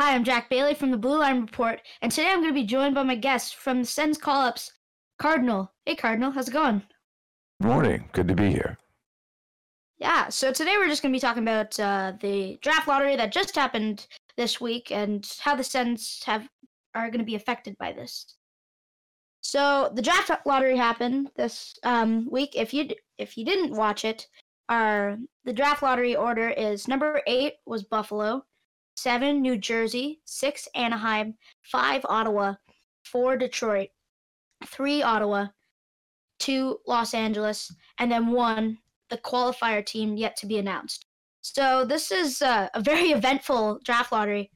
Hi, I'm Jack Bailey from the Blue Line Report, and today I'm going to be joined by my guest from the Sens Call Ups, Kardinal. Hey, Kardinal, how's it going? Morning. Good to be here. Yeah, so today we're just going to be talking about uh, the draft lottery that just happened this week and how the Sens have are going to be affected by this. So the draft lottery happened this um, week. If you if you didn't watch it, our the draft lottery order is number eight was Buffalo, seven New Jersey, six Anaheim, five Ottawa, four Detroit, three Ottawa, two Los Angeles, and then one the qualifier team yet to be announced. So this is uh, a very eventful draft lottery.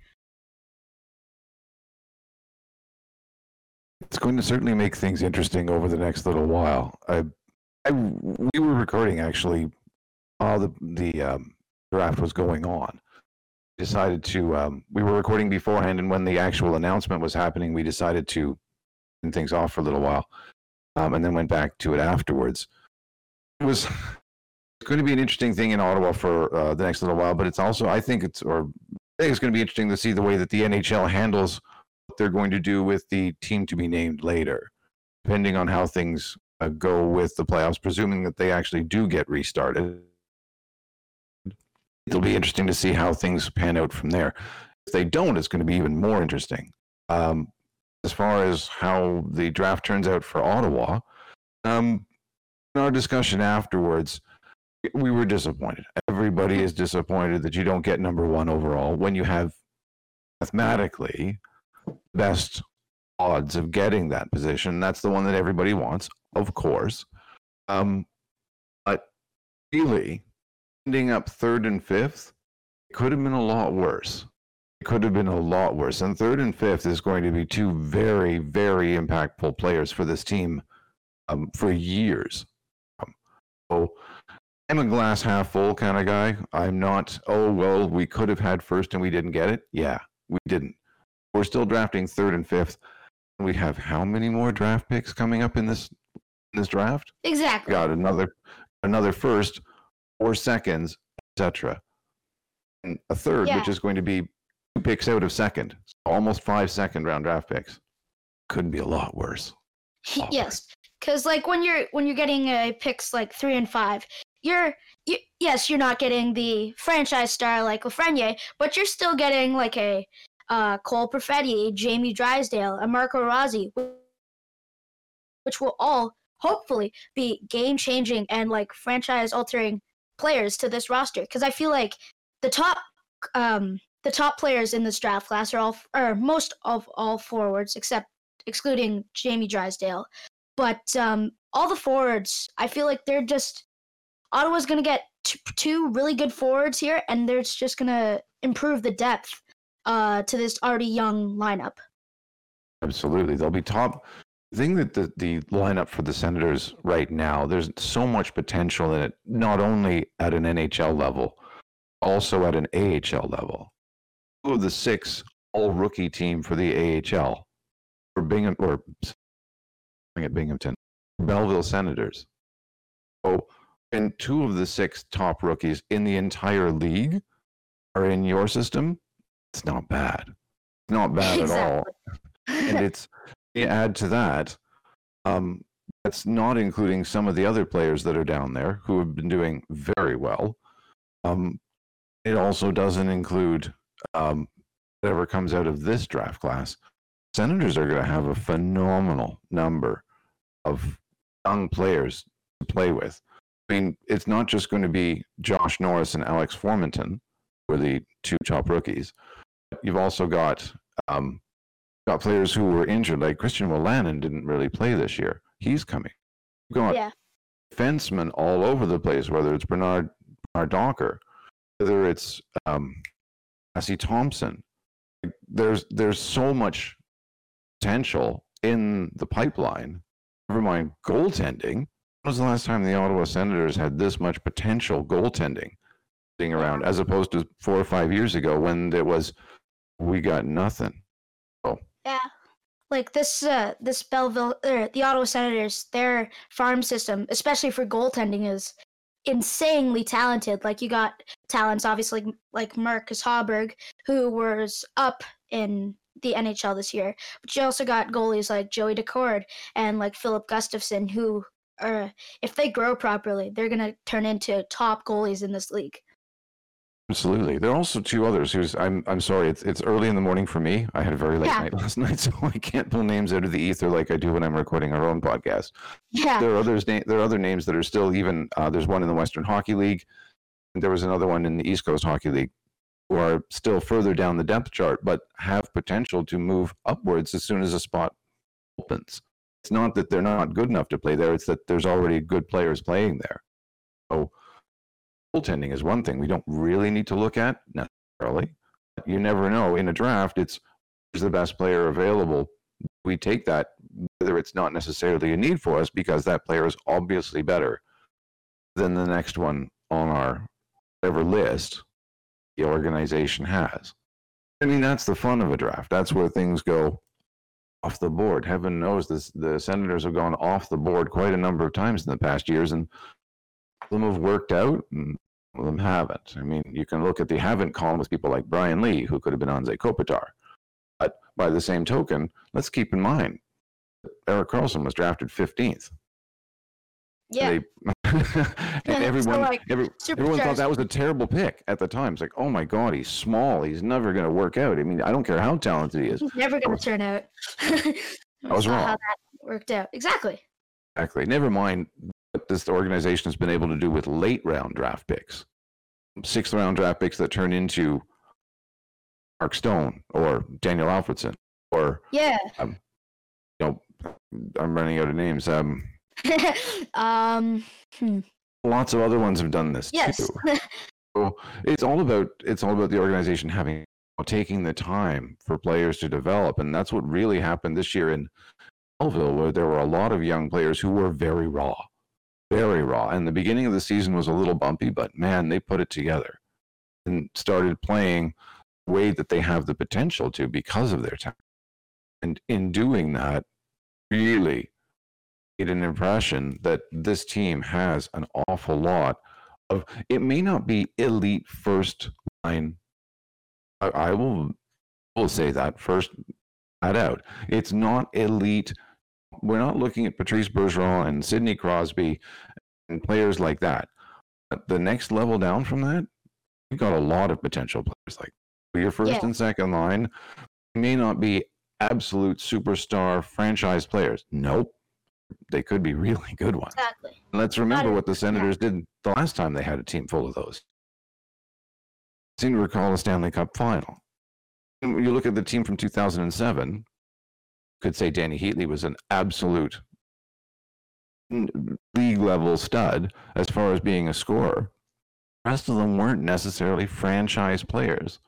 It's going to certainly make things interesting over the next little while. I, I we were recording actually while the the um, draft was going on. Decided to um, we were recording beforehand, and when the actual announcement was happening, we decided to turn things off for a little while, um, and then went back to it afterwards. It was going to be an interesting thing in Ottawa for uh, the next little while, but it's also I think it's or I think it's going to be interesting to see the way that the NHL handles what they're going to do with the team to be named later, depending on how things uh, go with the playoffs, presuming that they actually do get restarted. It'll be interesting to see how things pan out from there. If they don't, it's going to be even more interesting. Um, as far as how the draft turns out for Ottawa, um, in our discussion afterwards, we were disappointed. Everybody is disappointed that you don't get number one overall when you have mathematically best odds of getting that position. That's the one that everybody wants, of course. Um, but really, ending up third and fifth could have been a lot worse. It could have been a lot worse. And third and fifth is going to be two very, very impactful players for this team um, for years. Um, so I'm a glass half full kind of guy. I'm not, oh, well, we could have had first and we didn't get it. Yeah, we didn't. We're still drafting third and fifth. We have how many more draft picks coming up in this in this draft? Exactly. Got another another first, four seconds, etc. And a third, Yeah. which is going to be two picks out of second. So almost five second round draft picks. Couldn't be a lot worse. Lot yes, because like when you're when you're getting uh, picks like three and five, you're you, yes you're not getting the franchise star like Lafreniere, but you're still getting like a uh, Cole Perfetti, a Jamie Drysdale, a Marco Rossi, which will all hopefully be game changing and like franchise altering players to this roster. Because I feel like the top um, the top players in this draft class are all or most of all forwards except excluding Jamie Drysdale. But um, all the forwards, I feel like they're just Ottawa's going to get t- two really good forwards here, and they're just going to improve the depth uh, to this already young lineup. Absolutely. They'll be top. The thing that the, the lineup for the Senators right now, there's so much potential in it, not only at an NHL level, also at an AHL level. Two of the six all rookie team for the AHL or Bingham or at Binghamton, Belleville Senators. Oh, and two of the six top rookies in the entire league are in your system. It's not bad. It's not bad at all and it's add to that um, that's not including some of the other players that are down there who have been doing very well. Um, it also doesn't include um, whatever comes out of this draft class. Senators are going to have a phenomenal number of young players to play with. I mean it's not just going to be josh norris and alex formenton who are the two top rookies you've also got um, got players who were injured, like Christian Wolanin didn't really play this year. He's coming. You've got Yeah. defensemen all over the place, whether it's Bernard, Bernard Docker, whether it's um, Lassi Thomson. There's there's so much potential in the pipeline. Never mind goaltending. When was the last time the Ottawa Senators had this much potential goaltending sitting around, as opposed to four or five years ago when there was we got nothing. Yeah. Like this, uh, this Belleville, er, the Ottawa Senators, their farm system, especially for goaltending, is insanely talented. Like you got talents, obviously, like Marcus Hogberg, who was up in the NHL this year. But you also got goalies like Joey Daccord and like Filip Gustavsson, who are, if they grow properly, they're gonna turn into top goalies in this league. Absolutely. There are also two others who's I'm I'm sorry, it's it's early in the morning for me. I had a very late Yeah. night last night, so I can't pull names out of the ether like I do when I'm recording our own podcast. Yeah. There are others na- there are other names that are still even uh, there's one in the Western Hockey League. And there was another one in the East Coast Hockey League who are still further down the depth chart, but have potential to move upwards as soon as a spot opens. It's not that they're not good enough to play there, it's that there's already good players playing there. So goaltending is one thing we don't really need to look at necessarily. You never know. In a draft, it's who's the best player available. We take that, whether it's not necessarily a need for us, because that player is obviously better than the next one on our whatever list the organization has. I mean, that's the fun of a draft. That's where things go off the board. Heaven knows this, the Senators have gone off the board quite a number of times in the past years, and some have worked out and of them haven't. I mean, you can look at the haven't column with people like Brian Lee, who could have been Anze Kopitar. But by the same token, let's keep in mind that Erik Karlsson was drafted 15th. yeah. They, and So, everyone, like, every, everyone thought that was a terrible pick at the time. It's like, oh my God, he's small. He's never going to work out. I mean, I don't care how talented he is. He's never going to turn out. I was wrong. How that worked out. Exactly. Exactly. Never mind this organization has been able to do with late round draft picks, sixth round draft picks that turn into Mark Stone or Daniel Alfredsson or Yeah. you know, I'm running out of names. Um, um. hmm. lots of other ones have done this Yes. too. So it's all about it's all about the organization having taking the time for players to develop, and that's what really happened this year in Belleville, where there were a lot of young players who were very raw, very raw. And the beginning of the season was a little bumpy, but man, they put it together and started playing the way that they have the potential to because of their talent. And in doing that, really made an impression that this team has an awful lot of it may not be elite first line i, I will will say that first out it's not elite we're not looking at patrice bergeron and sidney crosby and players like that but the next level down from that you've got a lot of potential players like your first Yeah. and second line may not be absolute superstar franchise players nope they could be really good ones Exactly. Let's remember what the Senators did the last time they had a team full of those. I seem to recall a Stanley Cup final. And you look at the team from 2007, could say Dany Heatley was an absolute league level stud as far as being a scorer. The rest of them weren't necessarily franchise players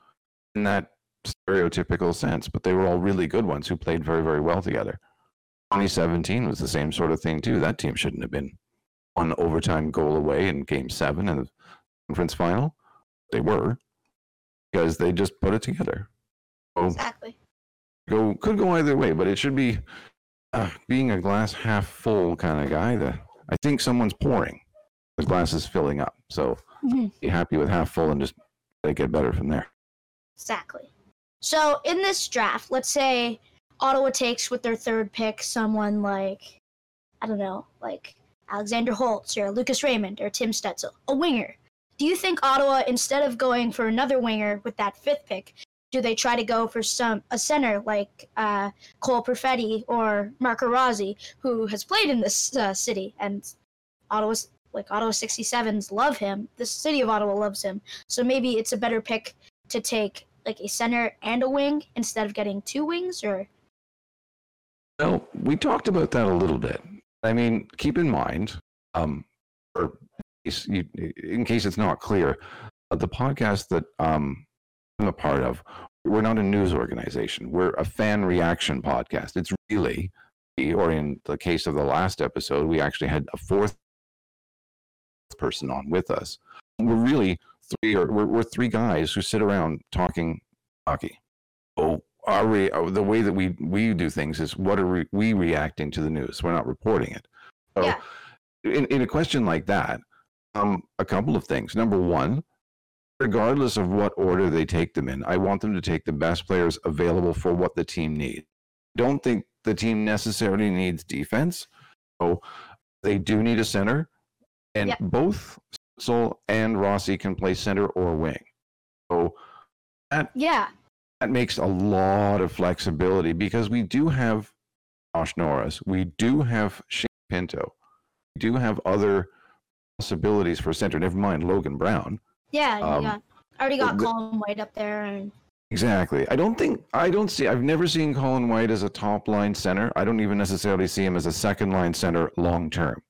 in that stereotypical sense, but they were all really good ones who played very, very well together. 2017 was the same sort of thing, too. That team shouldn't have been one overtime goal away in game seven in the conference final. They were because they just put it together. So Exactly. Go could go either way, but it should be uh, being a glass half full kind of guy. That I think someone's pouring, the glass is filling up. So Mhm. be happy with half full and just it get better from there. Exactly. So in this draft, let's say Ottawa takes with their third pick someone like I don't know, like Alexander Holtz or Lucas Raymond or Tim Stützle, a winger. Do you think Ottawa, instead of going for another winger with that fifth pick, do they try to go for some a center like uh, Cole Perfetti or Marco Rossi, who has played in this uh, city and Ottawa's like Ottawa 67s love him. The city of Ottawa loves him. So maybe it's a better pick to take like a center and a wing instead of getting two wings or Well, we talked about that a little bit. I mean, keep in mind, um, or in case it's not clear, uh, the podcast that um, a part of, we're not a news organization. We're a fan reaction podcast. It's really, or in the case of the last episode, we actually had a fourth person on with us. We're really three, or we're, we're three guys who sit around talking hockey. Oh, are we uh, the way that we we do things is what are we, we reacting to the news we're not reporting it so Yeah. in, in a question like that um, a couple of things. Number one, regardless of what order they take them in, I want them to take the best players available for what the team needs. Don't think the team necessarily needs defense. So they do need a center, and both Sol and Rossi can play center or wing. So Yeah. that makes a lot of flexibility because we do have Josh Norris, we do have Shane Pinto, we do have other possibilities for center. Never mind Logan Brown. Yeah. Um, got already got the- Colin White up there, and Exactly. I don't think I don't see. I've never seen Colin White as a top line center. I don't even necessarily see him as a second line center long term.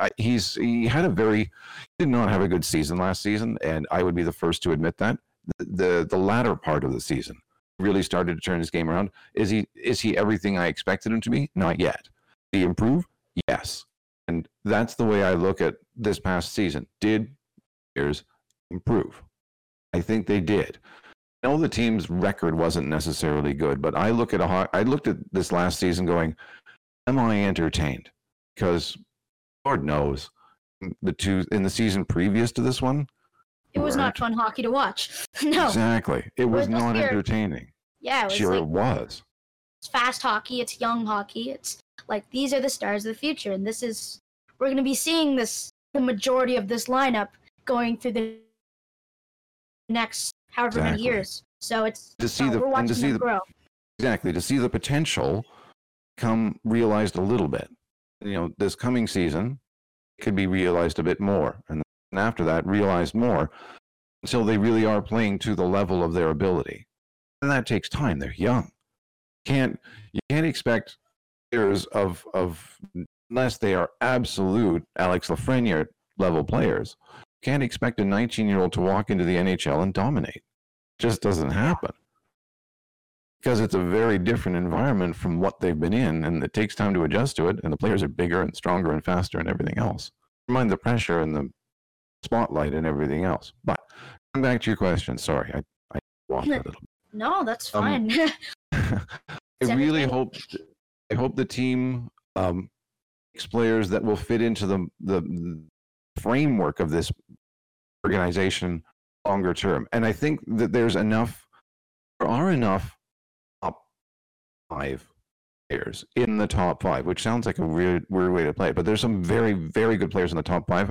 I, he's he had a very did not have a good season last season, and I would be the first to admit that. The the, the latter part of the season really started to turn his game around. Is he is he everything I expected him to be? Not yet. Did he improve? Yes. And that's the way I look at this past season. Did players improve? I think they did. I know the team's record wasn't necessarily good, but I look at a I looked at this last season going, am I entertained? Because Lord knows the two in the season previous to this one. it was not fun hockey to watch. no. Exactly. It was not entertaining. Yeah. It was Sure like it was. it's fast hockey. It's young hockey. It's like these are the stars of the future, and this is we're going to be seeing this the majority of this lineup going through the next however many years. So it's To see uh, the- we're and watching to see them the- grow. Exactly. To see the potential come realized a little bit. You know, this coming season could be realized a bit more. And then after that, realized more until they really are playing to the level of their ability. And that takes time. They're young. Can't you can't expect players of of unless they are absolute Alex Lafreniere level players. Can't expect a 19 year old to walk into the NHL and dominate. Just doesn't happen because it's a very different environment from what they've been in, and it takes time to adjust to it. And the players are bigger and stronger and faster and everything else. Mind the pressure and the spotlight and everything else. But coming back to your question, sorry, I I waffled a little. No, that's Um, fine. I really hope I hope the team um, makes players that will fit into the the framework of this organization longer term. And I think that there's enough there are enough top five players in the top five, which sounds like a weird weird way to play it, but there's some very, very good players in the top five.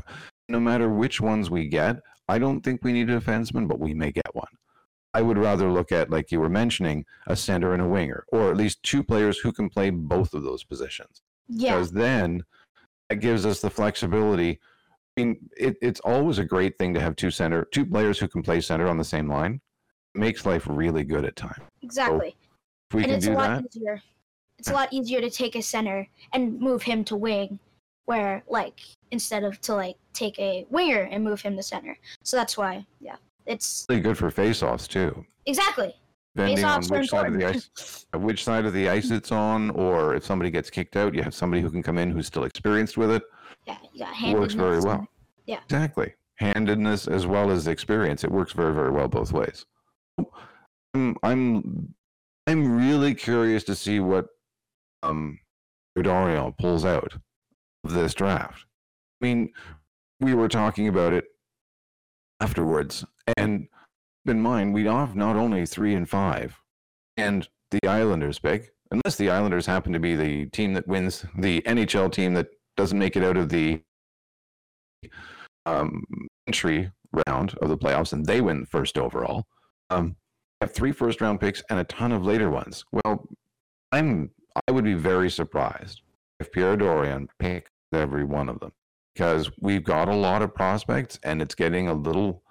No matter which ones we get, I don't think we need a defenseman, but we may get one. I would rather look at, like you were mentioning, a center and a winger, or at least two players who can play both of those positions. yeah. Because then that gives us the flexibility. I mean, it, it's always a great thing to have two center, two players who can play center on the same line. It makes life really good at times. Exactly. We and it's a lot that, easier. It's a lot easier to take a center and move him to wing, where like instead of to like take a winger and move him to center. So that's why, yeah, it's really good for face-offs too. exactly. Depending on which side of the ice, which side of the ice it's on, or if somebody gets kicked out, you have somebody who can come in who's still experienced with it. Yeah, you got It works very well. Yeah. Exactly. Handedness as well as experience. It works very, very well both ways. I'm I'm I'm really curious to see what um Dorion pulls out of this draft. I mean, we were talking about it afterwards, and in mind we have not only three and five, and the Islanders pick, unless the Islanders happen to be the team that wins the NHL team that doesn't make it out of the um, entry round of the playoffs, and they win first overall. Um, have three first round picks and a ton of later ones. Well, I'm I would be very surprised if Pierre Dorion picked every one of them because we've got a lot of prospects and it's getting a little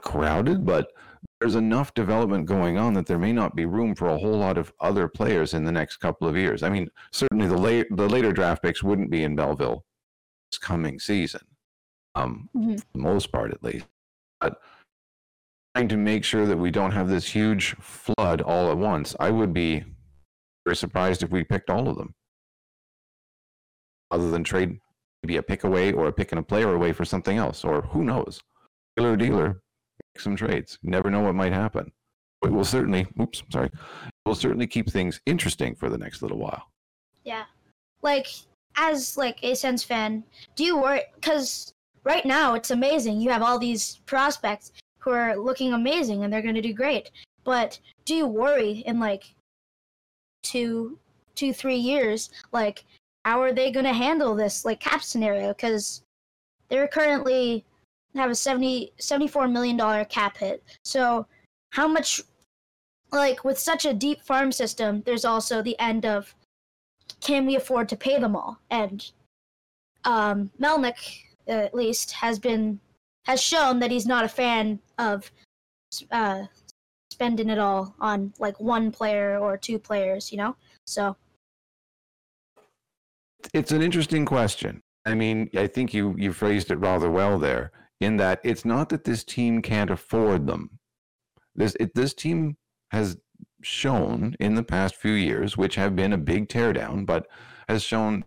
crowded, but there's enough development going on that there may not be room for a whole lot of other players in the next couple of years. I mean, certainly the late the later draft picks wouldn't be in Belleville this coming season, um, Mhm. for the most part at least. But trying to make sure that we don't have this huge flood all at once, I would be very surprised if we picked all of them, other than trade maybe a pick away or a pick and a player away for something else, or who knows, dealer dealer, make some trades. Never know what might happen. It will certainly, oops, sorry, it will certainly keep things interesting for the next little while. Yeah. Like as like a Sens fan, do you worry? Because right now it's amazing. You have all these prospects who are looking amazing and they're going to do great. But do you worry in like two, two, three years, like how are they going to handle this like cap scenario? Because they're currently have a 70, 74 million dollar cap hit. So how much like with such a deep farm system, there's also the end of can we afford to pay them all? And um, Melnyk, uh, at least, has been has shown that he's not a fan of uh, spending it all on like one player or two players. You know, so it's an interesting question. I mean, I think you you phrased it rather well there. In that it's not that this team can't afford them. This it, this team has shown in the past few years, which have been a big teardown, but has shown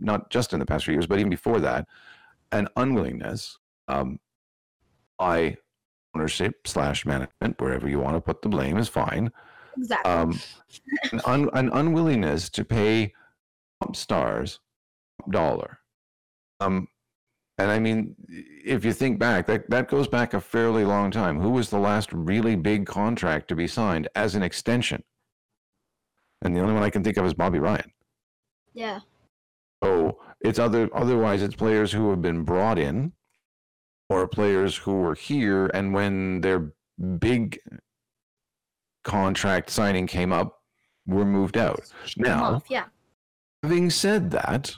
not just in the past few years, but even before that, an unwillingness um, by ownership slash management, wherever you want to put the blame, is fine. Exactly. Um, an, un, an, unwillingness to pay stars dollar. Um, and I mean, if you think back, that, that goes back a fairly long time. Who was the last really big contract to be signed as an extension? And the only one I can think of is Bobby Ryan. Yeah. So it's other otherwise it's players who have been brought in or players who were here and when their big contract signing came up were moved out. Now, off, yeah. Having said that,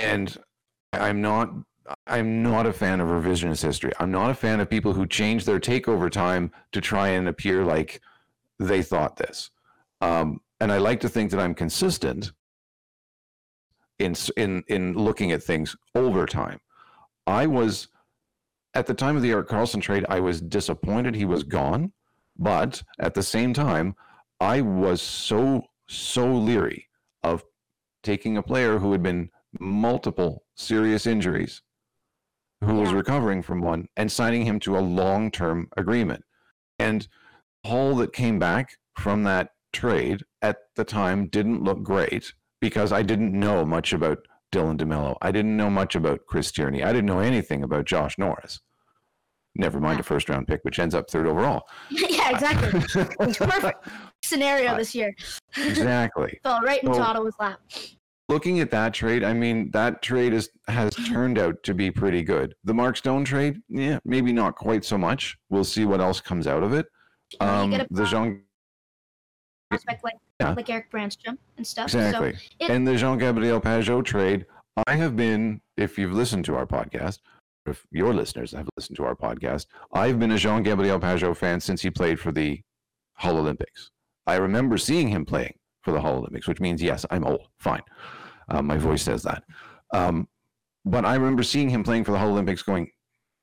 and I'm not I'm not a fan of revisionist history. I'm not a fan of people who change their takeover time to try and appear like they thought this. Um, and I like to think that I'm consistent in in in looking at things over time. I was at the time of the Erik Karlsson trade, I was disappointed he was gone, but at the same time, I was so so leery of taking a player who had been multiple serious injuries, who yeah. was recovering from one, and signing him to a long term agreement. And all that came back from that trade at the time didn't look great because I didn't know much about Dylan DeMelo. I didn't know much about Chris Tierney. I didn't know anything about Josh Norris. Never mind a first round pick, which ends up third overall. yeah, exactly. it's perfect scenario this year. exactly. Fell right into so, Ottawa's lap looking at that trade, I mean, that trade is has turned out to be pretty good. The Mark Stone trade, yeah, maybe not quite so much. We'll see what else comes out of it. Um, the Jean aspect like yeah. like Erik Brannstrom and stuff. Exactly. So it, and the Jean Gabriel Pageau trade, I have been, if you've listened to our podcast, if your listeners have listened to our podcast, I've been a Jean Gabriel Pageau fan since he played for the Hull Olympics. I remember seeing him playing for the Hull Olympics, which means yes, I'm old. Fine, um, my voice says that. Um, but I remember seeing him playing for the Hull Olympics, going,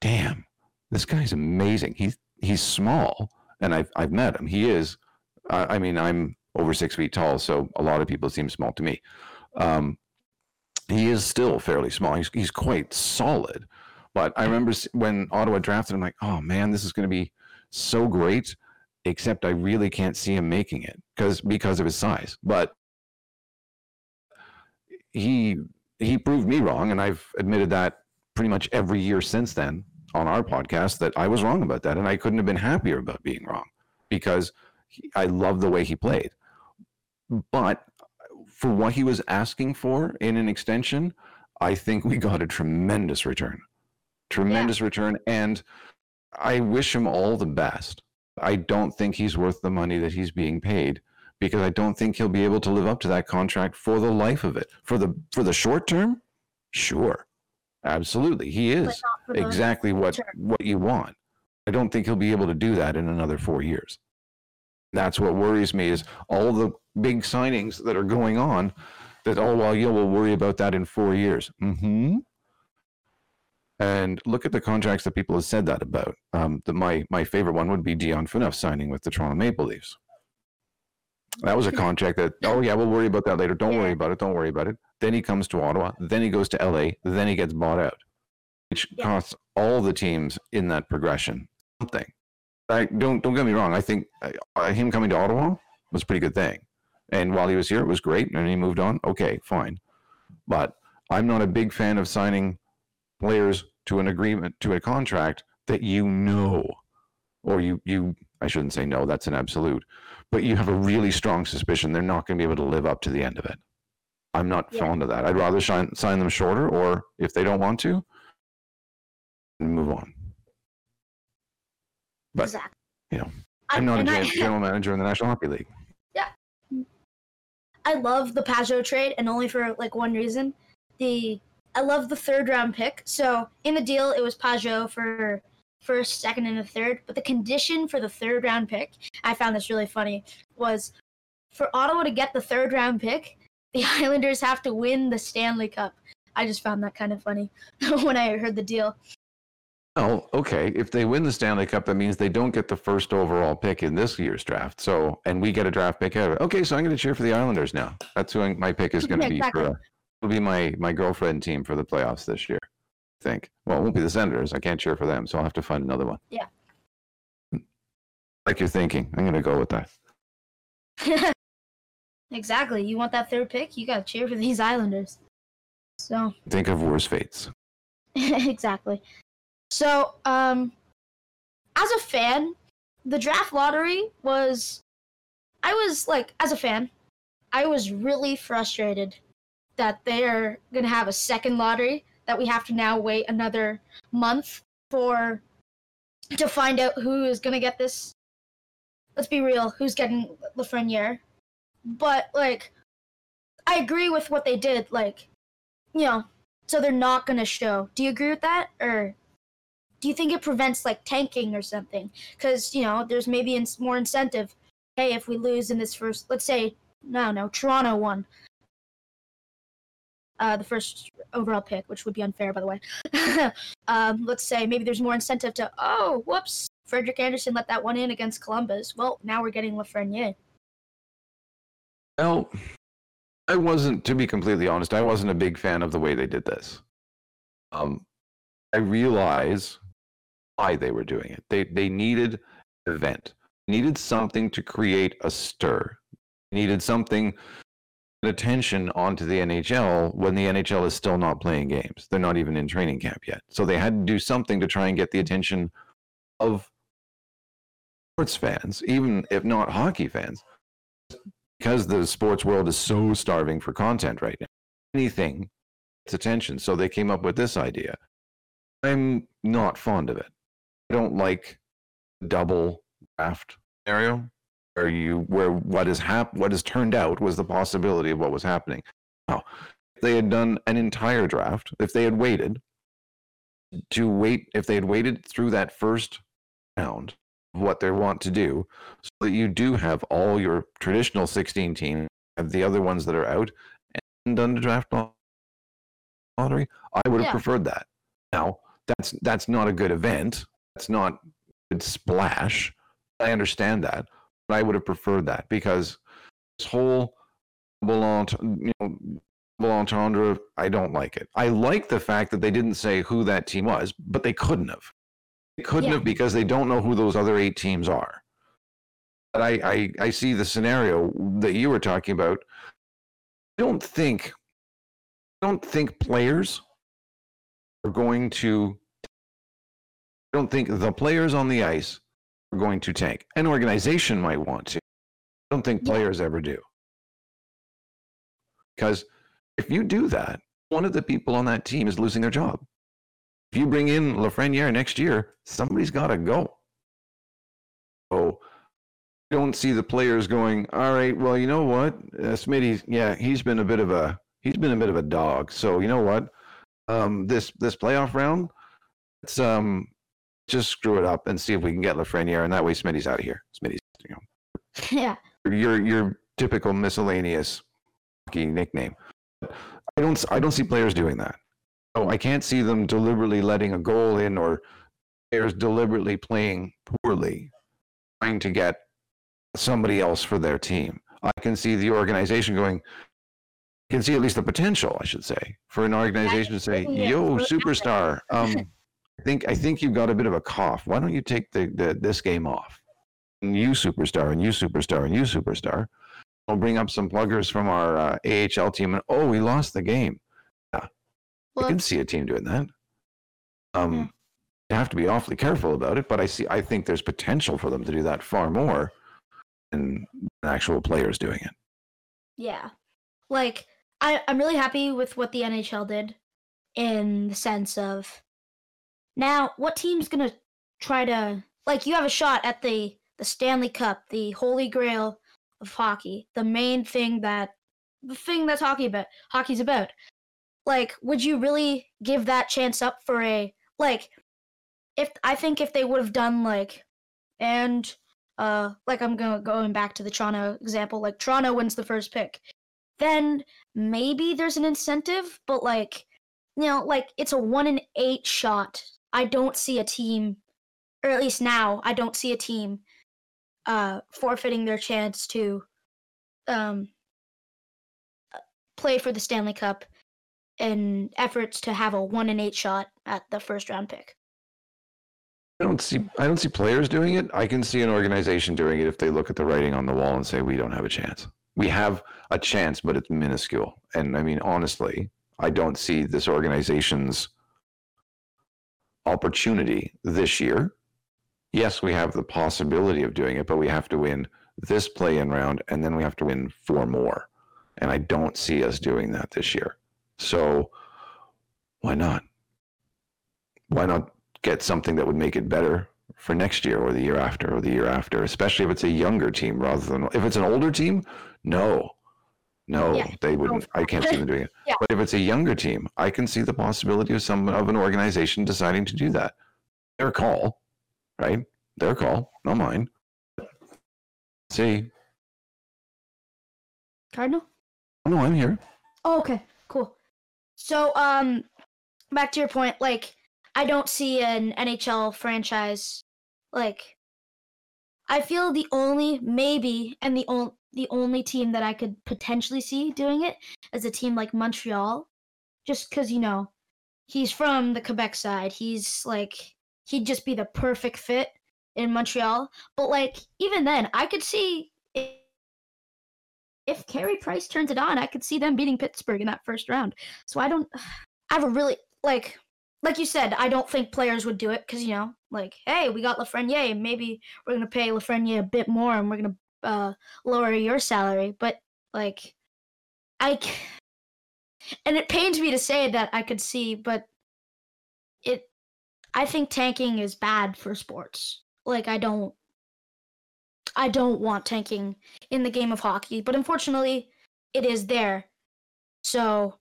"Damn, this guy's amazing. He's he's small, and I've I've met him. He is. I, I mean, I'm over six feet tall, so a lot of people seem small to me. Um, he is still fairly small. He's he's quite solid. But I remember when Ottawa drafted him, like, oh man, this is going to be so great except I really can't see him making it because because of his size. But he he proved me wrong, and I've admitted that pretty much every year since then on our podcast that I was wrong about that, and I couldn't have been happier about being wrong because he, I love the way he played. But for what he was asking for in an extension, I think we got a tremendous return, tremendous yeah. return, and I wish him all the best. I don't think he's worth the money that he's being paid because I don't think he'll be able to live up to that contract for the life of it. For the for the short term, sure. Absolutely. He is exactly what term. what you want. I don't think he'll be able to do that in another 4 years. That's what worries me is all the big signings that are going on that oh well you will worry about that in 4 years. Mhm. And look at the contracts that people have said that about. Um, the, my my favorite one would be Dion Phaneuf signing with the Toronto Maple Leafs. That was a contract that oh yeah we'll worry about that later. Don't worry about it. Don't worry about it. Then he comes to Ottawa. Then he goes to LA. Then he gets bought out, which yeah. costs all the teams in that progression something. I don't don't get me wrong. I think uh, him coming to Ottawa was a pretty good thing And while he was here, it was great, and he moved on. Okay, fine. But I'm not a big fan of signing players to an agreement to a contract that you know, or you you I shouldn't say no, that's an absolute, but you have a really strong suspicion they're not going to be able to live up to the end of it. I'm not Yeah. fond of that. I'd rather sign sign them shorter, or if they don't want to, move on. But, exactly. you know, I- I'm not a and I- gen- general manager in the National Hockey League. Yeah, I love the Pageau trade, and only for like one reason. The I love the third round pick. So in the deal, it was Pageau for first, second, and a third. But the condition for the third round pick, I found this really funny, was for Ottawa to get the third round pick, the Islanders have to win the Stanley Cup. I just found that kind of funny when I heard the deal. Oh, okay. If they win the Stanley Cup, that means they don't get the first overall pick in this year's draft. So, and we get a draft pick out of it. Okay, so I'm going to cheer for the Islanders now. That's who my pick is going to Yeah, be exactly. for. It'll be my my girlfriend team for the playoffs this year. I think. Well, it won't be the Senators. I can't cheer for them, so I'll have to find another one. Yeah. Like you're thinking, I'm to go with that. exactly. You want that third pick? You got to cheer for these Islanders. So. Think of worse fates. exactly. So, um, as a fan, the draft lottery was. I was like, as a fan, I was really frustrated that they're gonna have a second lottery that we have to now wait another month for to find out who is gonna get this. Let's be real, who's getting Lafreniere? But like, I agree with what they did. Like, you know, so they're not going to show. Do you agree with that, or do you think it prevents like tanking or something? Because you know, there's maybe more incentive. Hey, if we lose in this first, let's say, no, no, Toronto won uh, the first overall pick, which would be unfair, by the way. um, let's say maybe there's more incentive to, oh, whoops, Frederik Andersen let that one in against Columbus. Well, now we're getting Lafreniere. Well, I wasn't, to be completely honest, I wasn't a big fan of the way they did this. Um, I realize why they were doing it. They they needed an event, needed something to create a stir, needed something attention onto the NHL when the NHL is still not playing games. They're not even in training camp yet. So they had to do something to try and get the attention of sports fans, even if not hockey fans because the sports world is so starving for content right now, anything gets attention. So they came up with this idea. I'm not fond of it. I don't like double draft scenario where you where what is hap- what has turned out was the possibility of what was happening. Now, if they had done an entire draft, if they had waited to wait, if they had waited through that first round, of what they want to do, so that you do have all your traditional 16 teams, have the other ones that are out, and done the draft lottery. I would have Yeah. preferred that. Now, that's that's not a good event. That's not a good splash. I understand that, I would have preferred that because this whole you know, entendre, I don't like it. I like the fact that they didn't say who that team was, but they couldn't have. They couldn't Yeah. have because they don't know who those other eight teams are. But I, I, I see the scenario that you were talking about. I don't think I don't think players are going to I don't think the players on the ice are going to tank. An organization might want to. I don't think players ever do. Because if you do that, one of the people on that team is losing their job. If you bring in Lafreniere next year, somebody's got to go. So don't see the players going, all right, well, you know what? Uh, Smitty, yeah, he's been a bit of a he's been a bit of a dog. So you know what? Um, this this playoff round, let's um just screw it up and see if we can get Lafreniere, and that way Smitty's out of here. Smitty's, you know, yeah. your your typical miscellaneous nickname. I don't I don't see players doing that. Oh, I can't see them deliberately letting a goal in or players deliberately playing poorly, trying to get somebody else for their team. I can see the organization going. I can see at least the potential, I should say, for an organization to say, "Yo, superstar, um, I think I think you've got a bit of a cough. Why don't you take the, the this game off?" And you superstar, and you superstar, and you superstar. I'll bring up some pluggers from our uh, AHL team, and oh, we lost the game. Yeah, I can see a team doing that. Um, Yeah. you have to be awfully careful about it, but I see. I think there's potential for them to do that far more than actual players doing it. Yeah. Like I, I'm really happy with what the NHL did in the sense of now what team's gonna try to like you have a shot at the the Stanley Cup, the holy grail of hockey, the main thing that the thing that's hockey about hockey's about. Like, would you really give that chance up for a like if I think if they would have done like and uh like I'm going going back to the Toronto example, like Toronto wins the first pick, then maybe there's an incentive, but like you know, like it's a one in eight shot. I don't see a team, or at least now, I don't see a team uh forfeiting their chance to um play for the Stanley Cup in efforts to have a one in eight shot at the first round pick. I don't see. I don't see players doing it. I can see an organization doing it if they look at the writing on the wall and say we don't have a chance. We have a chance, but it's minuscule. And I mean, honestly, I don't see this organization's opportunity this year. Yes, we have the possibility of doing it, but we have to win this play-in round, and then we have to win four more. And I don't see us doing that this year. So why not? Why not get something that would make it better for next year or the year after or the year after, especially if it's a younger team rather than if it's an older team. No, no, Yeah, they wouldn't. I can't see them doing it. Yeah. But if it's a younger team, I can see the possibility of some of an organization deciding to do that. Their call, right? Their call, not mine. See, Kardinal? oh, no, I'm here. Oh, okay, cool. So, um, back to your point, like, I don't see an NHL franchise, like, I feel the only, maybe, and the only, the only team that I could potentially see doing it is a team like Montreal, just because you know, he's from the Quebec side. He's like, he'd just be the perfect fit in Montreal. But like, even then, I could see. If, if Carey Price turns it on, I could see them beating Pittsburgh in that first round. So I don't. I have a really like, like you said, I don't think players would do it because you know, like, hey, we got Lafreniere, maybe we're gonna pay Lafreniere a bit more, and we're gonna uh, lower your salary. But like, I, c- and it pains me to say that I could see, but it, I think tanking is bad for sports. Like, I don't. I don't want tanking in the game of hockey, but unfortunately, it is there. So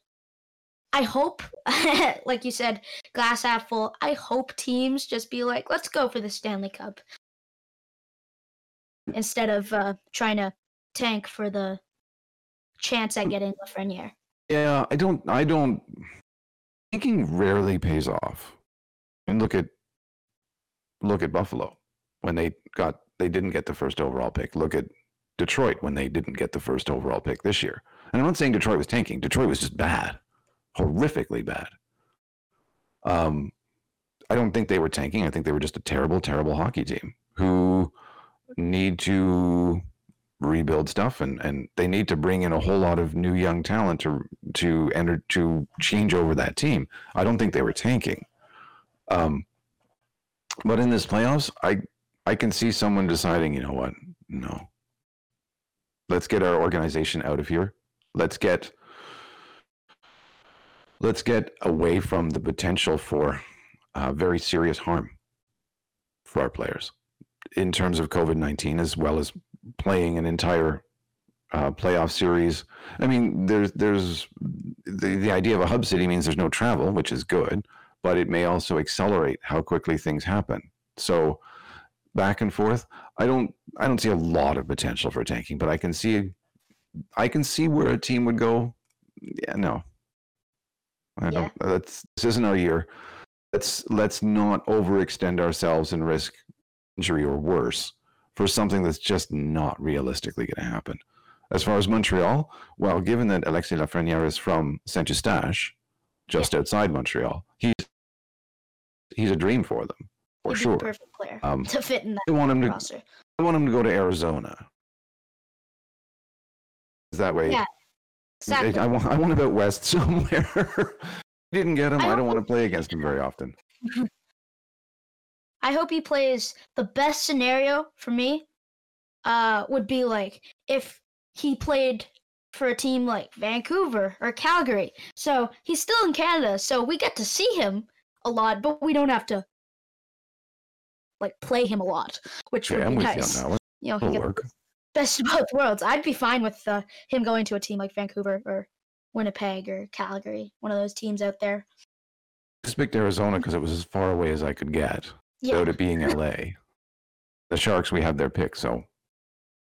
I hope, like you said, glass half full. I hope teams just be like, let's go for the Stanley Cup instead of uh, trying to tank for the chance at getting Lafreniere. Yeah, I don't. I don't. Thinking rarely pays off. And look at look at Buffalo when they got they didn't get the first overall pick. Look at Detroit when they didn't get the first overall pick this year. And I'm not saying Detroit was tanking. Detroit was just bad, horrifically bad. Um, I don't think they were tanking. I think they were just a terrible, terrible hockey team who need to rebuild stuff and, and they need to bring in a whole lot of new young talent to to enter to change over that team. I don't think they were tanking. Um, but in this playoffs, I I can see someone deciding, you know what? No. Let's get our organization out of here. Let's get let's get away from the potential for uh, very serious harm for our players in terms of COVID nineteen, as well as playing an entire uh, playoff series. I mean, there's there's the the idea of a hub city means there's no travel, which is good, but it may also accelerate how quickly things happen. So back and forth, I don't I don't see a lot of potential for tanking, but I can see I can see where a team would go. Yeah, no, I don't. That's this isn't our year. Let's let's not overextend ourselves and risk injury or worse for something that's just not realistically going to happen. As far as Montreal, well, given that Alexis Lafreniere is from Saint Eustache, just outside Montreal, he's he's a dream for them, for sure. perfect player Um, to fit in that I want him to roster. I want him to go to Arizona That way, Yeah, exactly. I, I want I want to bet West somewhere. Didn't get him. I I, don't want to play against him very often. I hope he plays the best scenario for me uh would be like if he played for a team like Vancouver or Calgary. So he's still in Canada, so we get to see him a lot, but we don't have to like play him a lot, which Yeah, would I'm be with nice. you on. You know, he It'll gets work. best of both worlds. I'd be fine with uh, him going to a team like Vancouver or Winnipeg or Calgary, one of those teams out there. Just picked Arizona because it was as far away as I could get. Yeah. So to being LA, the Sharks we have their pick, so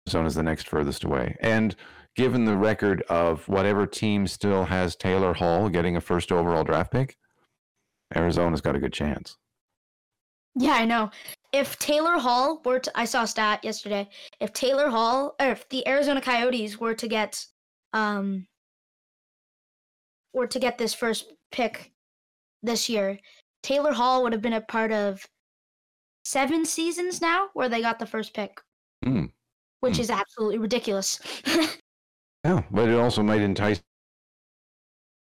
Arizona's the next furthest away. And given the record of whatever team still has Taylor Hall getting a first overall draft pick, Arizona's got a good chance. Yeah, I know. If Taylor Hall were to, I saw a stat yesterday. If Taylor Hall, or if the Arizona Coyotes were to get, um, were to get this first pick this year, Taylor Hall would have been a part of seven seasons now where they got the first pick, Hmm. which Hmm. is absolutely ridiculous. Yeah, but it also might entice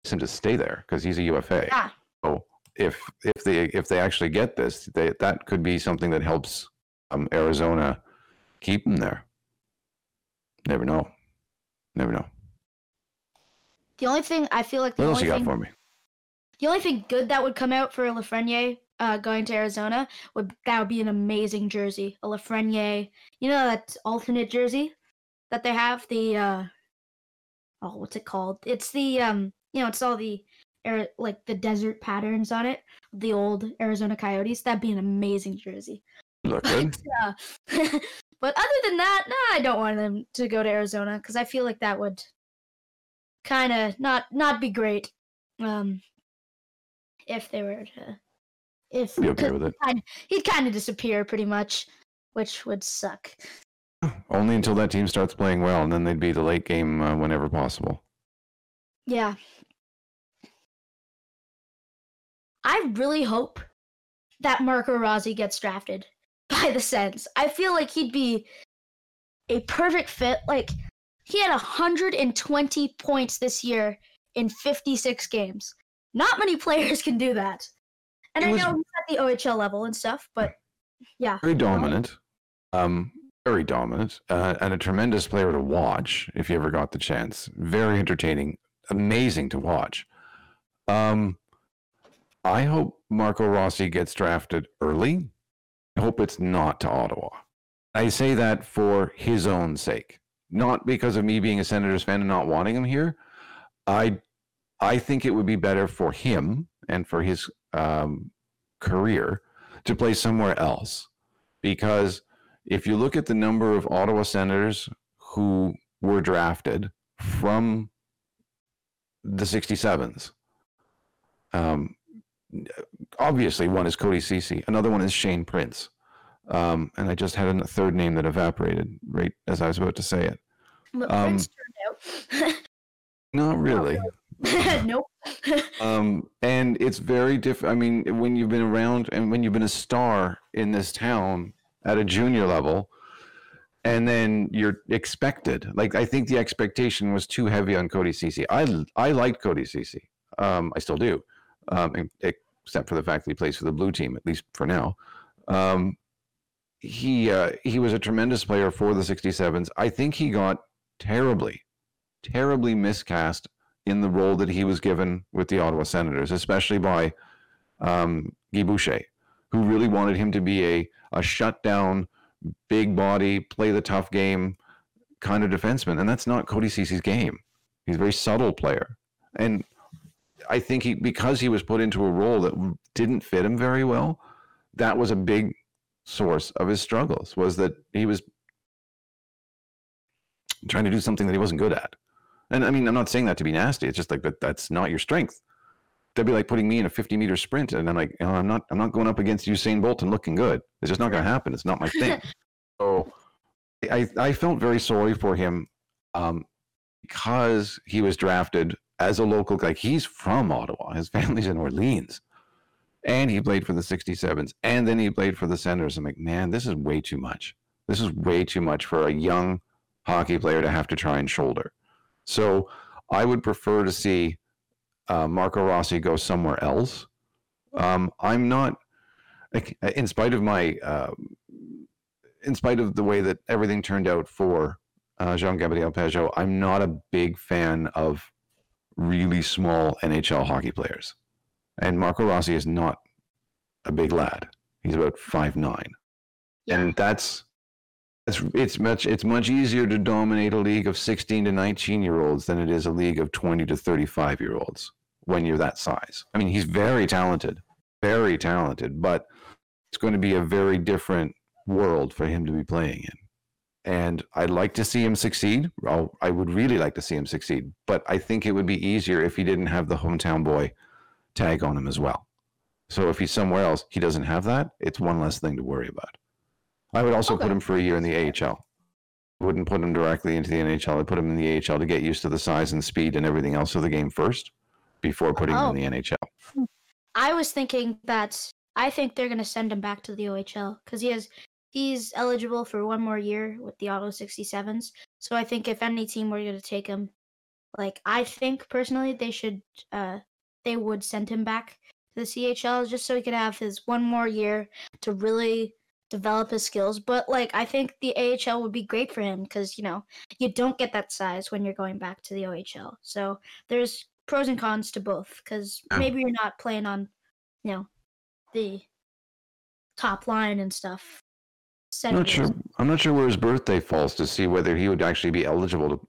him to stay there because he's a UFA. yeah, So if if they if they actually get this, they, that could be something that helps um, Arizona keep him there. Never know. Never know. the only thing I feel like the What else only you got thing for me? The only thing good that would come out for Lafreniere uh, going to Arizona would that would be an amazing jersey, a Lafreniere. You know that alternate jersey that they have. The uh, oh, what's it called? It's the um, you know, it's all the air like the desert patterns on it. The old Arizona Coyotes. That'd be an amazing jersey. Look good. But, uh, but other than that, nah, I don't want them to go to Arizona because I feel like that would kind of not not be great. Um, if they were to, if Be okay with it. I'd- he'd kind of disappear pretty much, which would suck. Only until that team starts playing well, and then they'd be the late game uh, whenever possible. Yeah. I really hope that Marco Rossi gets drafted by the Sens. I feel like he'd be a perfect fit. Like, he had 120 points this year in 56 games. Not many players can do that. And I was- know he's at the OHL level and stuff, but yeah. Very dominant. Um, very dominant, uh, and a tremendous player to watch if you ever got the chance. Very entertaining, amazing to watch. Um, I hope Marco Rossi gets drafted early. I hope it's not to Ottawa. I say that for his own sake, not because of me being a Senators fan and not wanting him here. I, I think it would be better for him and for his um, career to play somewhere else because if you look at the number of Ottawa Senators who were drafted from the 67s, um, obviously one is Cody Ceci, another one is Shane Prince. Um, and I just had a third name that evaporated right as I was about to say it. But Um, Prince turned out. Not really. nope. Um, and it's very different. I mean, when you've been around and when you've been a star in this town at a junior level, and then you're expected. Like I think the expectation was too heavy on Cody Ceci. I I liked Cody Ceci. Um, I still do, um, except for the fact that he plays for the blue team at least for now. Um, he uh, he was a tremendous player for the 67s. I think he got terribly, terribly miscast in the role that he was given with the Ottawa Senators, especially by um, Guy Boucher, who really wanted him to be a, a shutdown, big body, play the tough game kind of defenseman. And that's not Cody Ceci's game. He's a very subtle player. And I think he, because he was put into a role that didn't fit him very well, that was a big source of his struggles, was that he was trying to do something that he wasn't good at. And I mean, I'm not saying that to be nasty. It's just like that. That's not your strength. That'd be like putting me in a 50 meter sprint, and I'm like, you know, I'm not. I'm not going up against Usain Bolt and looking good. It's just not going to happen. It's not my thing. so, I I felt very sorry for him, um, because he was drafted as a local. Like he's from Ottawa. His family's in Orleans, and he played for the 67s, and then he played for the Senators. I'm like, man, this is way too much. This is way too much for a young hockey player to have to try and shoulder. So I would prefer to see uh, Marco Rossi go somewhere else. Um, I'm not, in spite of my, uh, in spite of the way that everything turned out for uh, Jean Gabriel Pageau, I'm not a big fan of really small NHL hockey players. And Marco Rossi is not a big lad. He's about five nine, yeah. and that's it's, it's much it's much easier to dominate a league of 16 to 19 year olds than it is a league of 20 to 35 year olds when you're that size. I mean, he's very talented, very talented, but it's going to be a very different world for him to be playing in. And I'd like to see him succeed. I'll, I would really like to see him succeed, but I think it would be easier if he didn't have the hometown boy tag on him as well. So if he's somewhere else, he doesn't have that. It's one less thing to worry about. I would also okay. put him for a year in the AHL. I wouldn't put him directly into the NHL. I'd put him in the AHL to get used to the size and speed and everything else of the game first before putting oh. him in the NHL. I was thinking that I think they're going to send him back to the OHL because he has he's eligible for one more year with the Ottawa 67s. So I think if any team were going to take him, like I think personally they should uh they would send him back to the CHL just so he could have his one more year to really develop his skills. But like I think the AHL would be great for him because you know you don't get that size when you're going back to the OHL. So there's pros and cons to both because yeah. maybe you're not playing on you know the top line and stuff. I'm not sure. I'm not sure where his birthday falls to see whether he would actually be eligible to.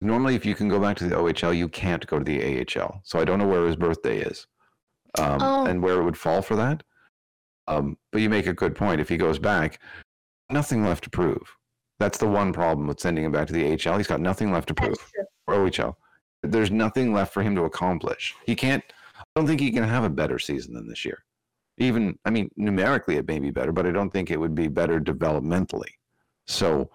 Normally, if you can go back to the OHL, you can't go to the AHL. So I don't know where his birthday is, um, oh. and where it would fall for that. Um, but you make a good point. If he goes back, nothing left to prove. That's the one problem with sending him back to the HL. He's got nothing left to prove. Or OHL. There's nothing left for him to accomplish. He can't. I don't think he can have a better season than this year. Even, I mean, numerically it may be better, but I don't think it would be better developmentally. So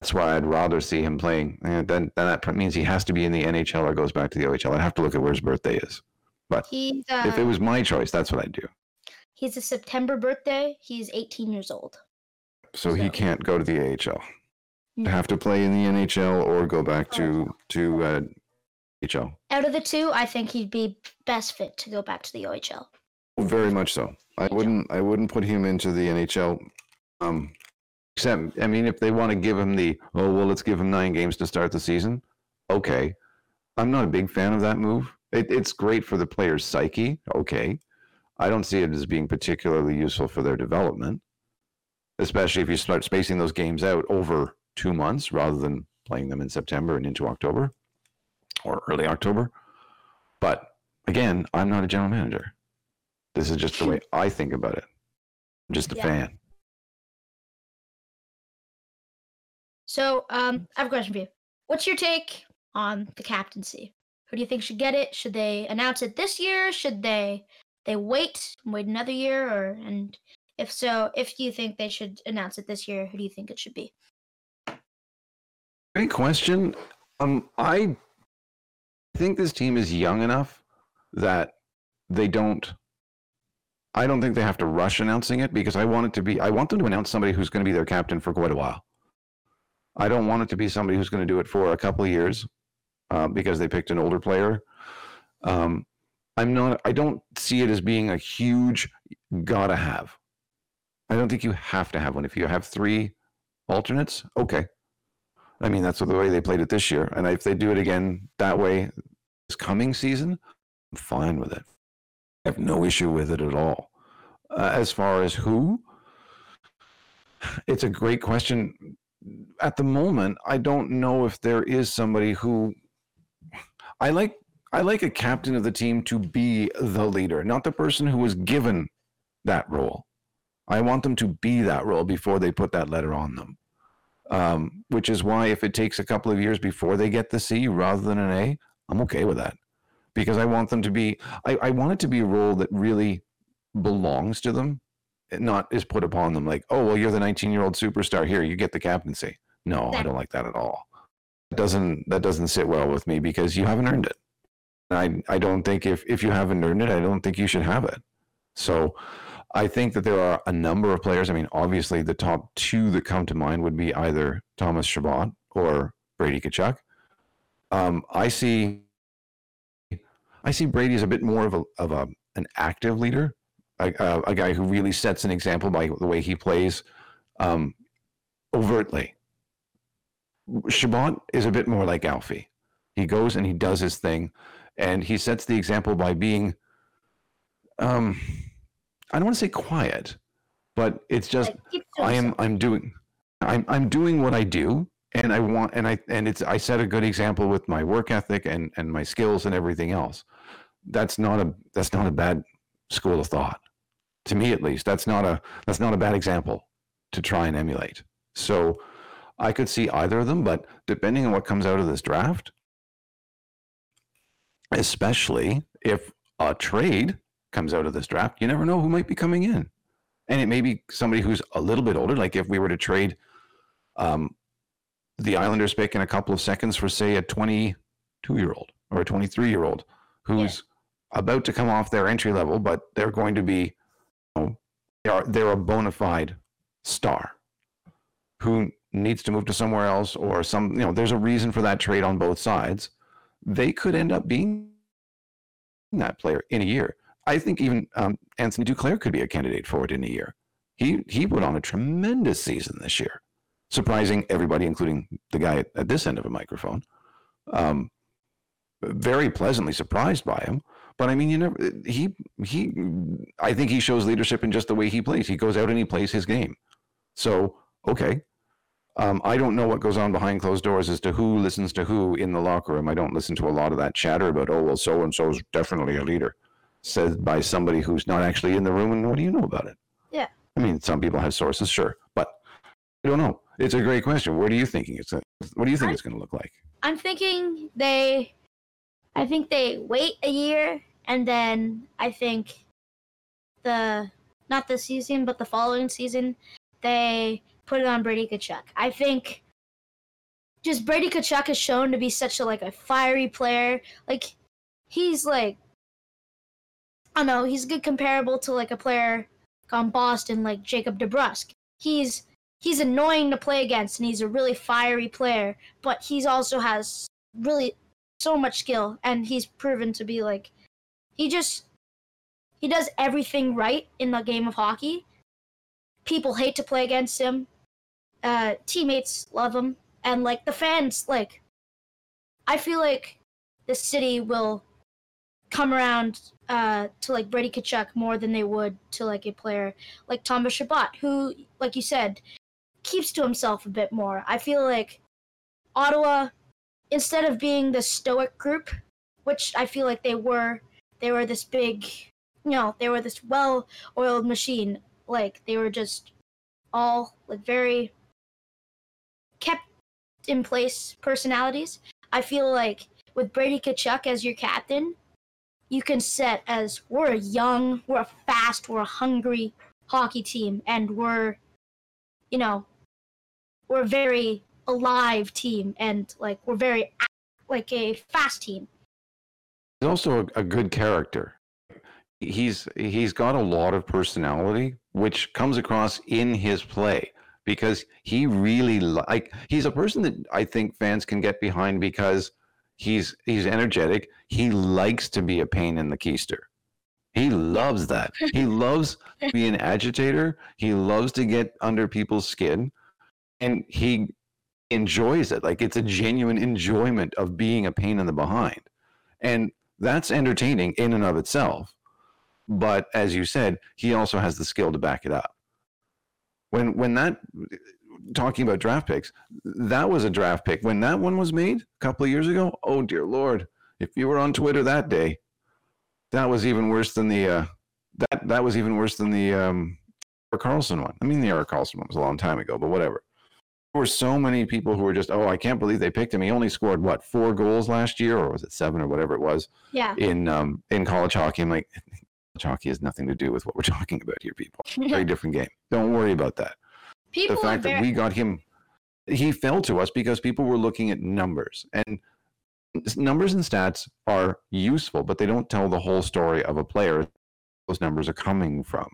that's why I'd rather see him playing. And then, then that means he has to be in the NHL or goes back to the OHL. I'd have to look at where his birthday is. But uh, if it was my choice, that's what I'd do. He's a September birthday. He's 18 years old. So, so. he can't go to the AHL. No. Have to play in the NHL or go back to to uh, HL. Out of the two, I think he'd be best fit to go back to the OHL. Very much so. I wouldn't. I wouldn't put him into the NHL. Um, except, I mean, if they want to give him the oh well, let's give him nine games to start the season. Okay, I'm not a big fan of that move. It, it's great for the player's psyche. Okay, I don't see it as being particularly useful for their development, especially if you start spacing those games out over two months rather than playing them in September and into October or early October. But again, I'm not a general manager. This is just the way I think about it. I'm just a yeah. fan. So, um, I have a question for you. What's your take on the captaincy? Who do you think should get it? Should they announce it this year? Should they they wait wait another year or and if so if you think they should announce it this year who do you think it should be? Great question. Um i think this team is young enough that they don't i don't think they have to rush announcing it because i want it to be i want them to announce somebody who's going to be their captain for quite a while. I don't want it to be somebody who's going to do it for a couple of years uh, because they picked an older player. Um, I'm not, I don't see it as being a huge gotta have. I don't think you have to have one. If you have three alternates, okay. I mean, that's the way they played it this year. And if they do it again that way this coming season, I'm fine with it. I have no issue with it at all. Uh, as far as who, it's a great question. At the moment, I don't know if there is somebody who I like I like a captain of the team to be the leader, not the person who was given that role. I want them to be that role before they put that letter on them. Um, which is why if it takes a couple of years before they get the C rather than an A, I'm okay with that. Because I want them to be, I, I want it to be a role that really belongs to them, not is put upon them like, oh, well, you're the 19 year old superstar here, you get the captaincy. No, I don't like that at all. That doesn't that doesn't sit well with me because you haven't earned it. I I don't think if if you haven't earned it, I don't think you should have it. So I think that there are a number of players. I mean, obviously the top two that come to mind would be either Thomas Chabot or Brady Tkachuk. Um, I see, I see Brady as a bit more of a of a an active leader, a, a, a guy who really sets an example by the way he plays, um, overtly. Chabot is a bit more like Alfie. He goes and he does his thing, and he sets the example by being, um, I don't want to say quiet, but it's just I am I'm doing I'm I'm doing what I do, and I want and I and it's I set a good example with my work ethic and and my skills and everything else. That's not a that's not a bad school of thought, to me at least. That's not a that's not a bad example to try and emulate. So I could see either of them, but depending on what comes out of this draft, especially if a trade comes out of this draft, you never know who might be coming in. And it may be somebody who's a little bit older, like if we were to trade um, the Islanders pick in a couple of seconds for, say, a 22 year old or a 23 year old who's yeah. about to come off their entry level, but they're going to be, you know, they are, they're a bona fide star who needs to move to somewhere else or some, you know, there's a reason for that trade on both sides. They could end up being that player in a year. I think even um, Anthony Duclair could be a candidate for it in a year. He he put on a tremendous season this year, surprising everybody, including the guy at, at this end of a microphone. Um, very pleasantly surprised by him. But I mean, you never he he. I think he shows leadership in just the way he plays. He goes out and he plays his game. So okay, um, I don't know what goes on behind closed doors as to who listens to who in the locker room. I don't listen to a lot of that chatter about, oh, well, so and so is definitely a leader, said by somebody who's not actually in the room. And what do you know about it? Yeah. I mean, some people have sources, sure, but I don't know. It's a great question. What are you thinking? It's a, what do you think I'm, it's going to look like? I'm thinking they, I think they wait a year and then I think the not this season but the following season they put it on Brady Tkachuk. I think just Brady Tkachuk is shown to be such a like a fiery player. Like he's like I don't know, he's good comparable to like a player on Boston like Jacob DeBrusk. He's he's annoying to play against and he's a really fiery player, but he's also has really so much skill and he's proven to be like he just he does everything right in the game of hockey. People hate to play against him uh, teammates love him, and like the fans, like I feel like the city will come around uh, to like Brady Tkachuk more than they would to like a player like Thomas Chabot, who, like you said, keeps to himself a bit more. I feel like Ottawa, instead of being the stoic group, which I feel like they were, they were this big, you know, they were this well-oiled machine. Like they were just all like very kept in place personalities. I feel like with Brady Tkachuk as your captain, you can set as we're a young, we're a fast, we're a hungry hockey team, and we're, you know, we're a very alive team, and like we're very like a fast team. He's also a, a good character. He's he's got a lot of personality, which comes across in his play because he really like he's a person that I think fans can get behind because he's he's energetic. He likes to be a pain in the keister. He loves that. He loves to be an agitator. He loves to get under people's skin and he enjoys it. Like it's a genuine enjoyment of being a pain in the behind. And that's entertaining in and of itself. But as you said, he also has the skill to back it up when when that talking about draft picks, that was a draft pick. When that one was made a couple of years ago, oh dear lord, if you were on Twitter that day, that was even worse than the uh, that that was even worse than the um, Erik Karlsson one. I mean, the Erik Karlsson one was a long time ago, but whatever. There were so many people who were just, oh, I can't believe they picked him. He only scored what four goals last year, or was it seven, or whatever it was? Yeah. In um, in college hockey, I'm like, hockey has nothing to do with what we're talking about here, people. Very different game. Don't worry about that. People the fact that we got him, he fell to us because people were looking at numbers. And numbers and stats are useful, but they don't tell the whole story of a player. Those numbers are coming from.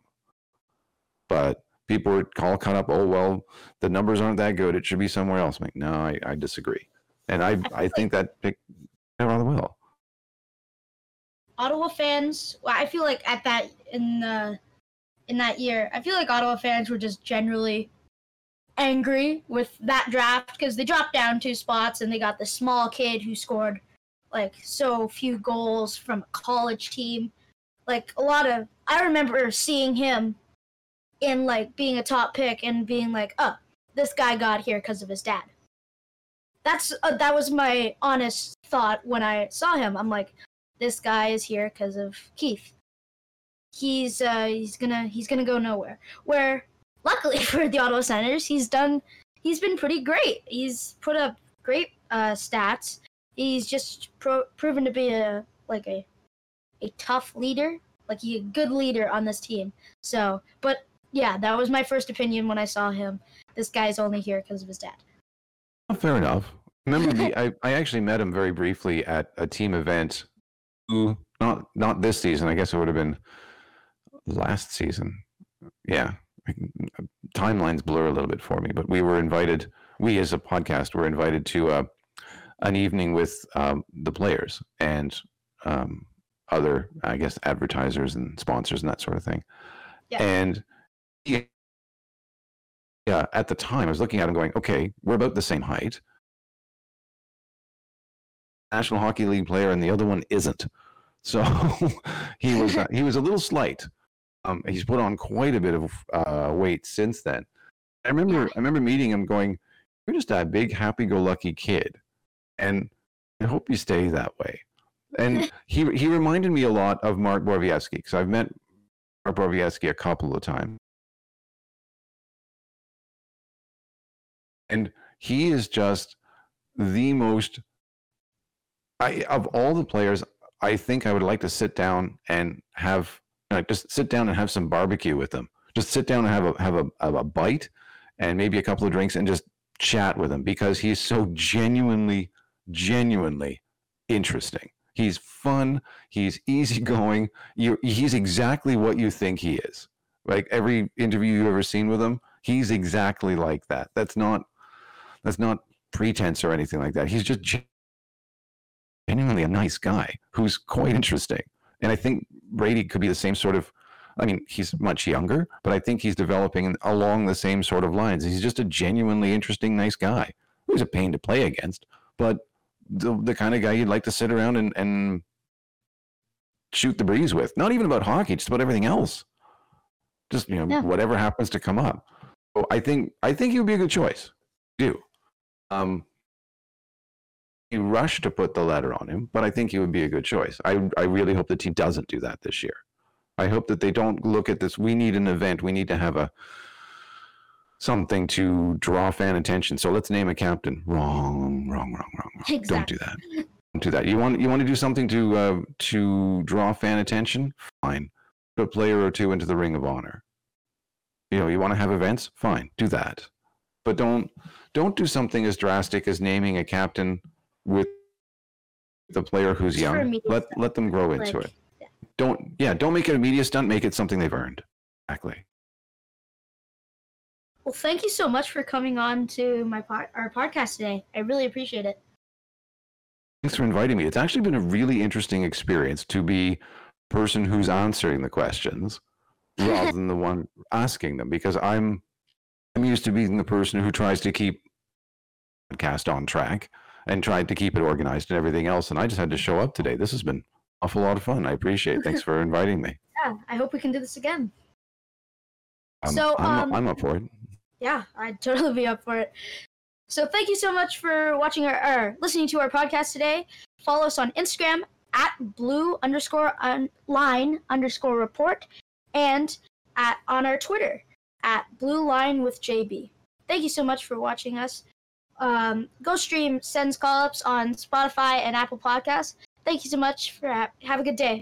But people were all caught up. Oh well, the numbers aren't that good. It should be somewhere else. I'm like, no, I, I disagree. and I I, think that picked rather well. Ottawa fans, well, I feel like at that in the in that year, I feel like Ottawa fans were just generally angry with that draft because they dropped down two spots and they got the small kid who scored like so few goals from a college team. Like a lot of I remember seeing him in like being a top pick and being like, "Oh, this guy got here because of his dad." That's uh, that was my honest thought when I saw him. I'm like, this guy is here because of Keith. He's uh he's gonna he's gonna go nowhere. Where luckily for the Ottawa Senators, he's done he's been pretty great. He's put up great uh, stats. He's just pro- proven to be a like a a tough leader, like he a good leader on this team. So, but yeah, that was my first opinion when I saw him. This guy's only here because of his dad. Fair enough. Remember, the, I I actually met him very briefly at a team event. Not not this season. I guess it would have been last season. Yeah, timelines blur a little bit for me. But we were invited. We as a podcast were invited to uh, an evening with um, the players and um, other, I guess, advertisers and sponsors and that sort of thing. Yeah. And yeah, yeah, at the time, I was looking at him going, okay, we're about the same height. National Hockey League player, and the other one isn't. So he was uh, he was a little slight. Um, he's put on quite a bit of uh, weight since then. I remember I remember meeting him, going, "You're just a big, happy-go-lucky kid," and I hope you stay that way. And he he reminded me a lot of Mark Borowiecki because I've met Mark Borowiecki a couple of times. And he is just the most I of all the players, I think I would like to sit down and have like just sit down and have some barbecue with them. Just sit down and have a have a, have a bite and maybe a couple of drinks and just chat with him because he's so genuinely genuinely interesting. He's fun. He's easygoing. You, he's exactly what you think he is. Like every interview you've ever seen with him, he's exactly like that. That's not that's not pretense or anything like that. He's just genuinely a nice guy who's quite interesting. And I think Brady could be the same sort of. I mean, he's much younger, but I think he's developing along the same sort of lines. He's just a genuinely interesting, nice guy who's a pain to play against, but the, the kind of guy you'd like to sit around and, and shoot the breeze with. Not even about hockey, just about everything else. Just you know, yeah. whatever happens to come up. So I think I think he would be a good choice. I do. Um, he rushed to put the letter on him, but I think he would be a good choice. I I really hope the team doesn't do that this year. I hope that they don't look at this. We need an event. We need to have a something to draw fan attention. So let's name a captain. Wrong, wrong, wrong, wrong. wrong. Exactly. Don't do that. Don't do that. You want you want to do something to uh, to draw fan attention? Fine. Put a player or two into the Ring of Honor. You know, you want to have events? Fine, do that. But don't don't do something as drastic as naming a captain with the player who's young. Let let them grow into like, it. Yeah. Don't yeah, don't make it a media stunt, make it something they've earned. Exactly. Well, thank you so much for coming on to my pod- our podcast today. I really appreciate it. Thanks for inviting me. It's actually been a really interesting experience to be person who's answering the questions rather than the one asking them because I'm I'm used to being the person who tries to keep podcast on track and tried to keep it organized and everything else and I just had to show up today. This has been awful lot of fun. I appreciate it. Thanks for inviting me. Yeah, I hope we can do this again. I'm, so I'm, um, I'm up for it yeah, I'd totally be up for it. So thank you so much for watching our, or listening to our podcast today. Follow us on Instagram at blue underscore un, line underscore report and at on our Twitter at blue line with JB. Thank you so much for watching us. Um, go stream Sens Callups on Spotify and Apple Podcasts. Thank you so much for ha- have a good day.